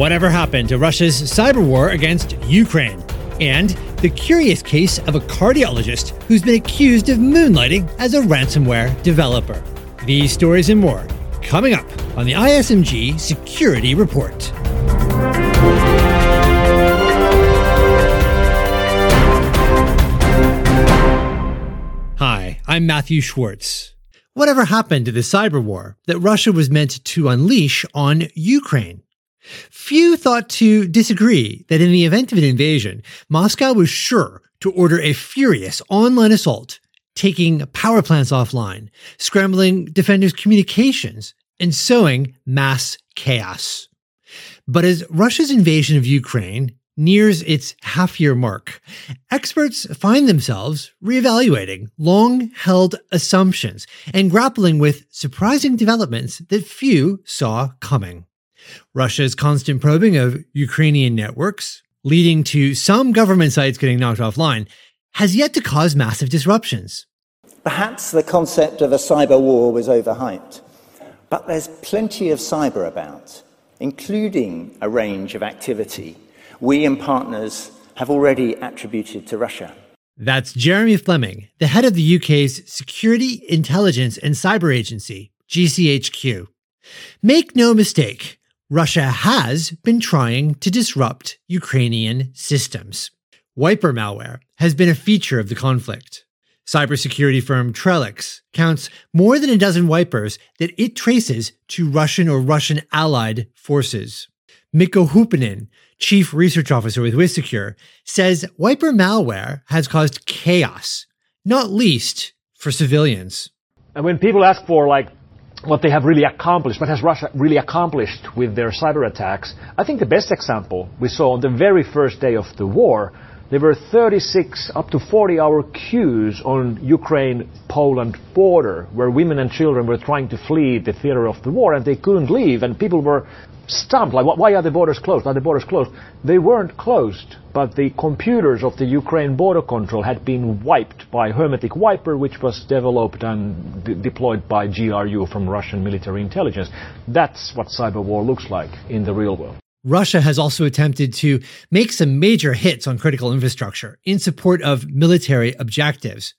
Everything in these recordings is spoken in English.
Whatever happened to Russia's cyber war against Ukraine? And the curious case of a cardiologist who's been accused of moonlighting as a ransomware developer. These stories and more coming up on the ISMG Security Report. Hi, I'm Matthew Schwartz. Whatever happened to the cyber war that Russia was meant to unleash on Ukraine? Few thought to disagree that in the event of an invasion, Moscow was sure to order a furious online assault, taking power plants offline, scrambling defenders' communications, and sowing mass chaos. But as Russia's invasion of Ukraine nears its half year mark, experts find themselves reevaluating long held assumptions and grappling with surprising developments that few saw coming. Russia's constant probing of Ukrainian networks, leading to some government sites getting knocked offline, has yet to cause massive disruptions. Perhaps the concept of a cyber war was overhyped, but there's plenty of cyber about, including a range of activity we and partners have already attributed to Russia. That's Jeremy Fleming, the head of the UK's Security, Intelligence and Cyber Agency, GCHQ. Make no mistake, Russia has been trying to disrupt Ukrainian systems. Wiper malware has been a feature of the conflict. Cybersecurity firm Trellix counts more than a dozen wipers that it traces to Russian or Russian allied forces. Mikko Hypponen, chief research officer with WithSecure, says wiper malware has caused chaos, not least for civilians. And when people ask for like what they have really accomplished, what has Russia really accomplished with their cyber attacks, I think the best example we saw on the very first day of the war, there were 36 up to 40 hour queues on Ukraine-Poland border where women and children were trying to flee the theater of the war and they couldn't leave and people were stumped. Like, why are the borders closed? Are the borders closed? They weren't closed, but the computers of the Ukraine border control had been wiped by Hermetic Wiper, which was developed and de- deployed by GRU from Russian military intelligence. That's what cyber war looks like in the real world. Russia has also attempted to make some major hits on critical infrastructure in support of military objectives.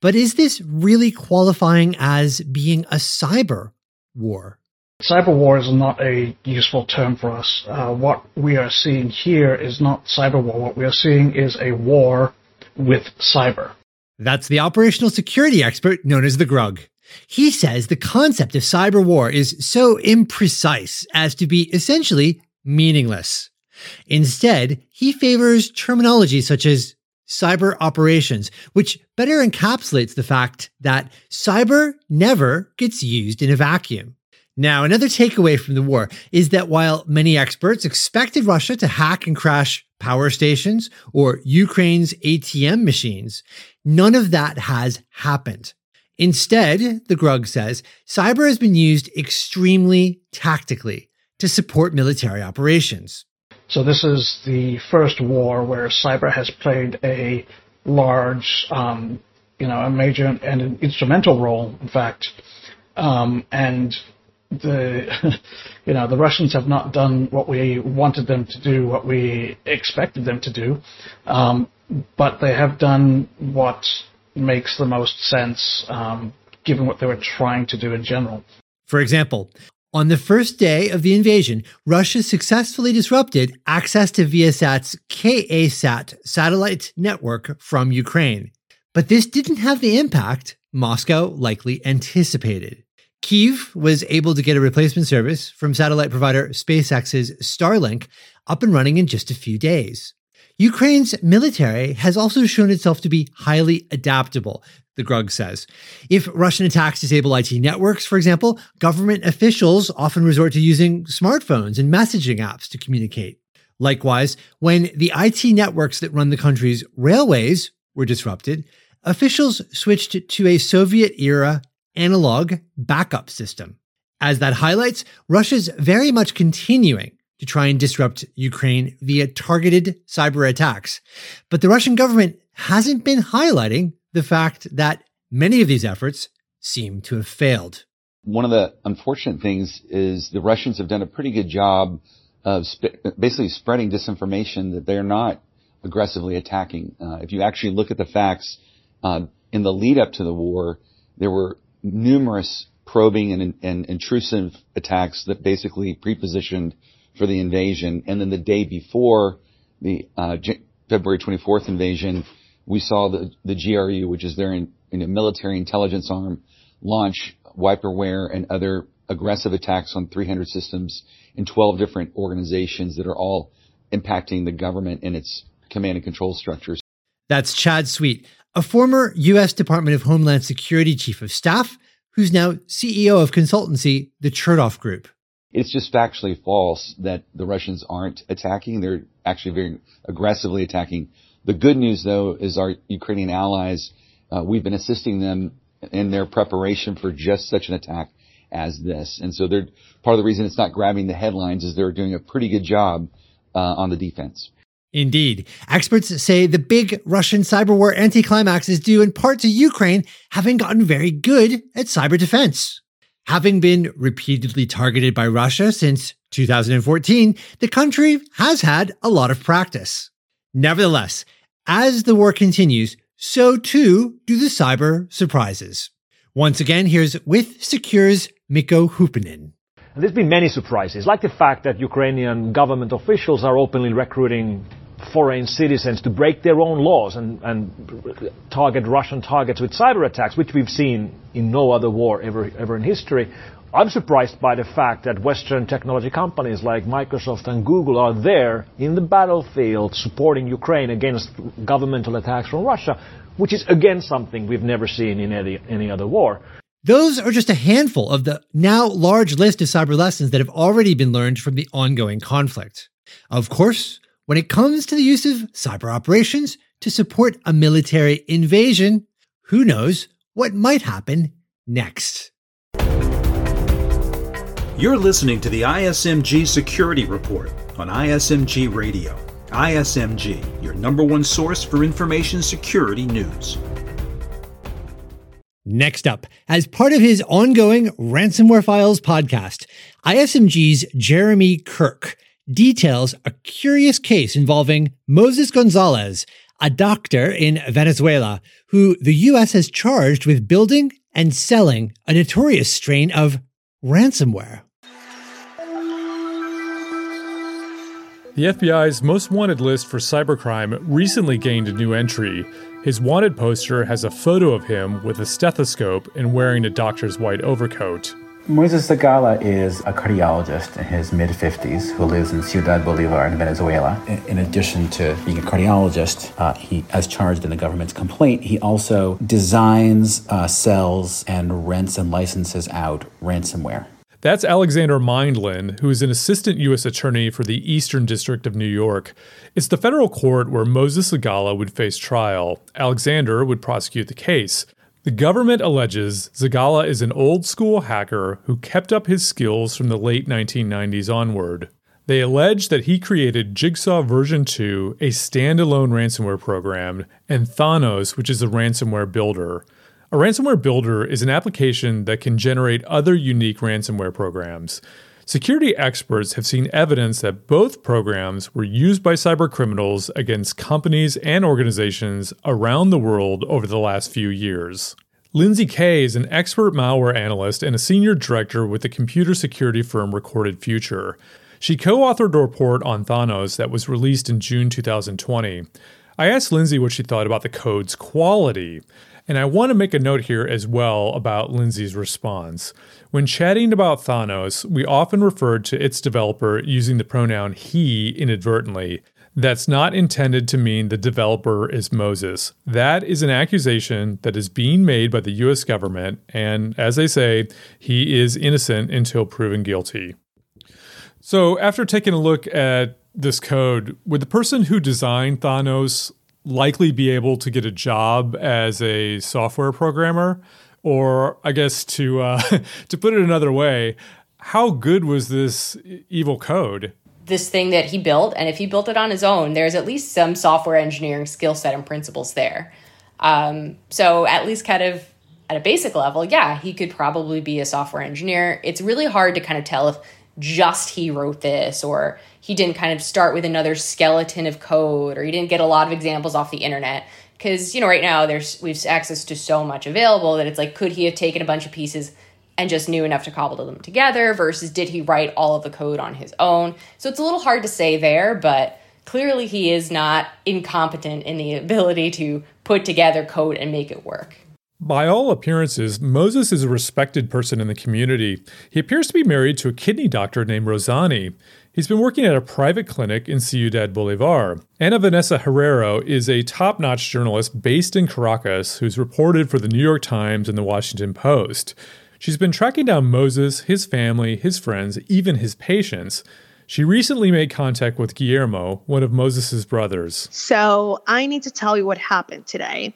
But is this really qualifying as being a cyber war? Cyber war is not a useful term for us. Uh, what we are seeing here is not cyber war. What we are seeing is a war with cyber. That's the operational security expert known as the grugq. He says the concept of cyber war is so imprecise as to be essentially meaningless. Instead, he favors terminology such as cyber operations, which better encapsulates the fact that cyber never gets used in a vacuum. Now, another takeaway from the war is that while many experts expected Russia to hack and crash power stations or Ukraine's ATM machines, none of that has happened. Instead, the grugq says, cyber has been used extremely tactically to support military operations. So this is the first war where cyber has played a large, um, you know, a major and an instrumental role, in fact. Um, and the you know the Russians have not done what we wanted them to do, what we expected them to do, um, but they have done what makes the most sense um, given what they were trying to do in general. For example, on the first day of the invasion, Russia successfully disrupted access to Viasat's KA-SAT satellite network from Ukraine. But this didn't have the impact Moscow likely anticipated. Kiev was able to get a replacement service from satellite provider SpaceX's Starlink up and running in just a few days. Ukraine's military has also shown itself to be highly adaptable, the grugq says. If Russian attacks disable IT networks, for example, government officials often resort to using smartphones and messaging apps to communicate. Likewise, when the IT networks that run the country's railways were disrupted, officials switched to a Soviet era analog backup system. As that highlights, Russia's very much continuing to try and disrupt Ukraine via targeted cyber attacks. But the Russian government hasn't been highlighting the fact that many of these efforts seem to have failed. One of the unfortunate things is the Russians have done a pretty good job of sp- basically spreading disinformation that they're not aggressively attacking. Uh, if you actually look at the facts, uh, in the lead up to the war, there were numerous probing and, and intrusive attacks that basically prepositioned for the invasion. And then the day before the uh, J- February 24th invasion, we saw the, the GRU, which is their in, in military intelligence arm, launch wiperware and other aggressive attacks on 300 systems in 12 different organizations that are all impacting the government and its command and control structures. That's Chad Sweet, a former U.S. Department of Homeland Security Chief of Staff, who's now CEO of consultancy, the Chertoff Group. It's just factually false that the Russians aren't attacking. They're actually very aggressively attacking. The good news, though, is our Ukrainian allies, uh, we've been assisting them in their preparation for just such an attack as this. And so they're part of the reason it's not grabbing the headlines is they're doing a pretty good job uh, on the defense. Indeed. Experts say the big Russian cyber war anticlimax is due in part to Ukraine having gotten very good at cyber defense. Having been repeatedly targeted by Russia since 2014, the country has had a lot of practice. Nevertheless, as the war continues, so too do the cyber surprises. Once again, here's WithSecure's Mikko Hypponen. There's been many surprises, like the fact that Ukrainian government officials are openly recruiting foreign citizens to break their own laws and, and target Russian targets with cyber attacks, which we've seen in no other war ever, ever in history. I'm surprised by the fact that Western technology companies like Microsoft and Google are there in the battlefield supporting Ukraine against governmental attacks from Russia, which is again something we've never seen in any, any other war. Those are just a handful of the now large list of cyber lessons that have already been learned from the ongoing conflict. Of course, when it comes to the use of cyber operations to support a military invasion, who knows what might happen next. You're listening to the ISMG Security Report on ISMG Radio. ISMG, your number one source for information security news. Next up, as part of his ongoing Ransomware Files podcast, ISMG's Jeremy Kirk details a curious case involving Moses Gonzalez, a doctor in Venezuela who the US has charged with building and selling a notorious strain of ransomware. The FBI's most wanted list for cybercrime recently gained a new entry his wanted poster has a photo of him with a stethoscope and wearing a doctor's white overcoat. Moises Zagala is a cardiologist in his mid 50s who lives in Ciudad Bolivar in Venezuela. In addition to being a cardiologist, uh, he, as charged in the government's complaint, he also designs, uh, sells, and rents and licenses out ransomware. That's Alexander Mindlin, who is an assistant U.S. attorney for the Eastern District of New York. It's the federal court where Moses Zagala would face trial. Alexander would prosecute the case. The government alleges Zagala is an old school hacker who kept up his skills from the late 1990s onward. They allege that he created Jigsaw version 2, a standalone ransomware program, and Thanos, which is a ransomware builder. A ransomware builder is an application that can generate other unique ransomware programs. Security experts have seen evidence that both programs were used by cybercriminals against companies and organizations around the world over the last few years. Lindsay Kaye is an expert malware analyst and a senior director with the computer security firm Recorded Future. She co authored a report on Thanos that was released in June 2020. I asked Lindsay what she thought about the code's quality. And I want to make a note here as well about Lindsay's response. When chatting about Thanos, we often referred to its developer using the pronoun he inadvertently. That's not intended to mean the developer is Moses. That is an accusation that is being made by the US government, and as they say, he is innocent until proven guilty. So, after taking a look at this code, would the person who designed Thanos likely be able to get a job as a software programmer? Or I guess to uh, to put it another way, how good was this evil code? This thing that he built, and if he built it on his own, there's at least some software engineering skill set and principles there. Um, so at least kind of at a basic level, yeah, he could probably be a software engineer. It's really hard to kind of tell if just he wrote this or he didn't kind of start with another skeleton of code or he didn't get a lot of examples off the internet. Because you know right now there's we've access to so much available that it's like could he have taken a bunch of pieces and just knew enough to cobble them together versus did he write all of the code on his own? So it's a little hard to say there but clearly he is not incompetent in the ability to put together code and make it work by all appearances, Moses is a respected person in the community. He appears to be married to a kidney doctor named Rosani. He's been working at a private clinic in Ciudad Bolivar. Ana Vanessa Herrero is a top notch journalist based in Caracas who's reported for the New York Times and the Washington Post. She's been tracking down Moses, his family, his friends, even his patients. She recently made contact with Guillermo, one of Moses's brothers. So I need to tell you what happened today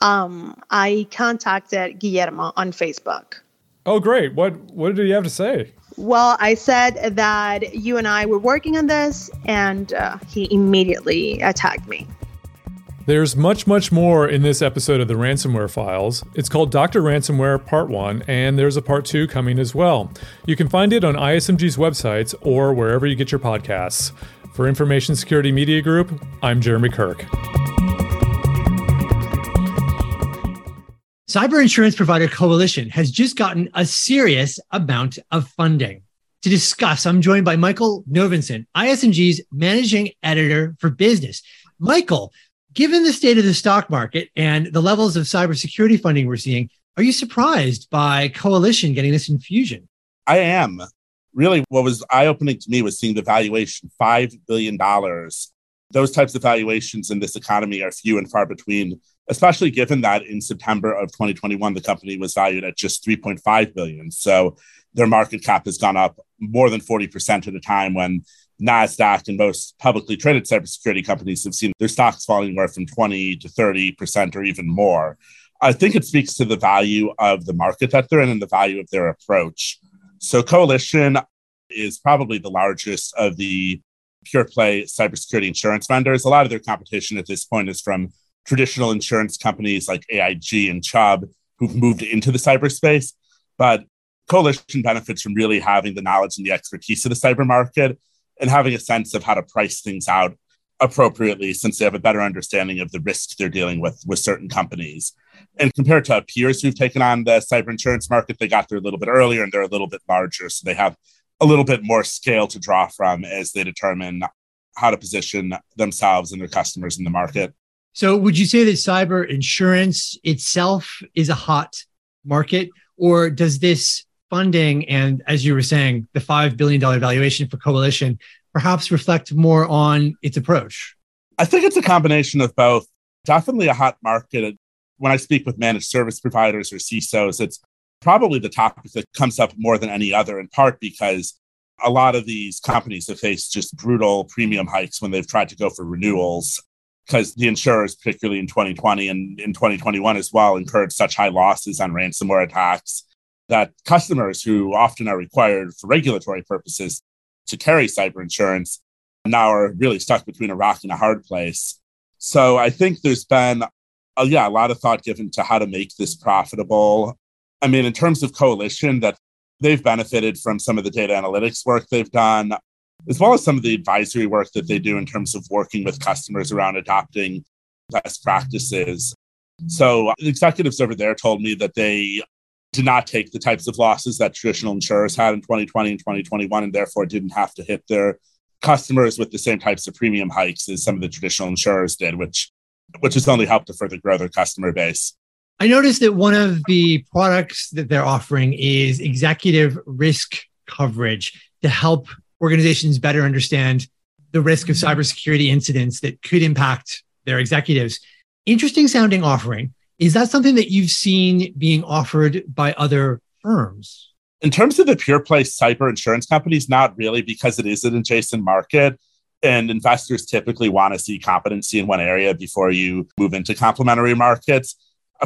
um, I contacted Guillermo on Facebook. Oh, great. What what did he have to say? Well, I said that you and I were working on this, and uh, he immediately attacked me. There's much, much more in this episode of the Ransomware Files. It's called Dr. Ransomware Part 1, and there's a Part 2 coming as well. You can find it on ISMG's websites or wherever you get your podcasts. For Information Security Media Group, I'm Jeremy Kirk. Cyber insurance provider Coalition has just gotten a serious amount of funding. To discuss, I'm joined by Michael Novinson, ISMG's managing editor for business. Michael, given the state of the stock market and the levels of cybersecurity funding we're seeing, are you surprised by Coalition getting this infusion? I am. Really, what was eye opening to me was seeing the valuation $5 billion. Those types of valuations in this economy are few and far between especially given that in September of 2021 the company was valued at just 3.5 billion. So their market cap has gone up more than 40% at a time when NASDAQ and most publicly traded cybersecurity companies have seen their stocks falling anywhere from 20 to 30% or even more. I think it speaks to the value of the market that they're in and the value of their approach. So, Coalition is probably the largest of the pure play cybersecurity insurance vendors. A lot of their competition at this point is from traditional insurance companies like AIG and Chubb who've moved into the cyberspace. But Coalition benefits from really having the knowledge and the expertise of the cyber market and having a sense of how to price things out appropriately since they have a better understanding of the risks they're dealing with with certain companies. And compared to peers who've taken on the cyber insurance market, they got there a little bit earlier and they're a little bit larger. So they have a little bit more scale to draw from as they determine how to position themselves and their customers in the market. So, would you say that cyber insurance itself is a hot market, or does this funding and, as you were saying, the $5 billion valuation for Coalition perhaps reflect more on its approach? I think it's a combination of both. Definitely a hot market. When I speak with managed service providers or CISOs, it's probably the topic that comes up more than any other, in part because a lot of these companies have faced just brutal premium hikes when they've tried to go for renewals because the insurers, particularly in 2020 and in 2021 as well, incurred such high losses on ransomware attacks that customers who often are required for regulatory purposes to carry cyber insurance now are really stuck between a rock and a hard place. So I think there's been, uh, yeah, a lot of thought given to how to make this profitable. I mean, in terms of coalition, that they've benefited from some of the data analytics work they've done as well as some of the advisory work that they do in terms of working with customers around adopting best practices. So, the executives over there told me that they did not take the types of losses that traditional insurers had in 2020 and 2021, and therefore didn't have to hit their customers with the same types of premium hikes as some of the traditional insurers did, which which has only helped to further grow their customer base. I noticed that one of the products that they're offering is executive risk coverage to help organizations better understand the risk of cybersecurity incidents that could impact their executives. Interesting sounding offering. Is that something that you've seen being offered by other firms? In terms of the pure play cyber insurance companies, not really, because it is an adjacent market. And investors typically want to see competency in one area before you move into complementary markets.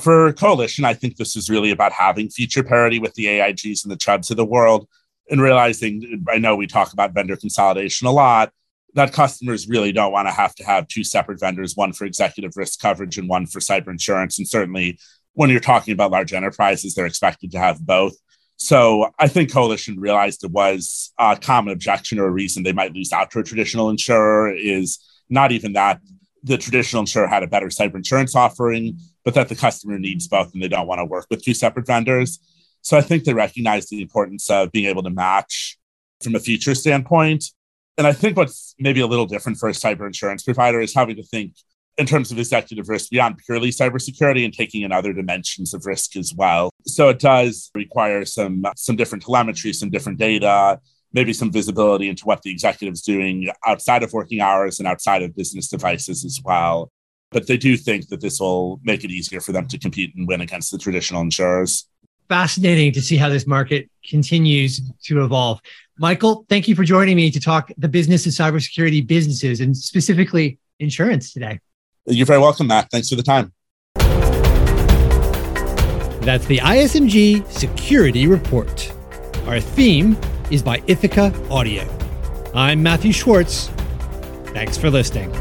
For Coalition, I think this is really about having feature parity with the AIGs and the Chubbs of the world and realizing I know we talk about vendor consolidation a lot, that customers really don't want to have to have two separate vendors, one for executive risk coverage and one for cyber insurance. And certainly when you're talking about large enterprises, they're expected to have both. So I think Coalition realized it was a common objection or a reason they might lose out to a traditional insurer is not even that the traditional insurer had a better cyber insurance offering, but that the customer needs both and they don't want to work with two separate vendors. So I think they recognize the importance of being able to match from a feature standpoint. And I think what's maybe a little different for a cyber insurance provider is having to think in terms of executive risk beyond purely cybersecurity and taking in other dimensions of risk as well. So it does require some some different telemetry, some different data, maybe some visibility into what the executive's doing outside of working hours and outside of business devices as well. But they do think that this will make it easier for them to compete and win against the traditional insurers. Fascinating to see how this market continues to evolve. Michael, thank you for joining me to talk the business of cybersecurity businesses and specifically insurance today. You're very welcome, Matt. Thanks for the time. That's the ISMG Security Report. Our theme is by Ithaca Audio. I'm Matthew Schwartz. Thanks for listening.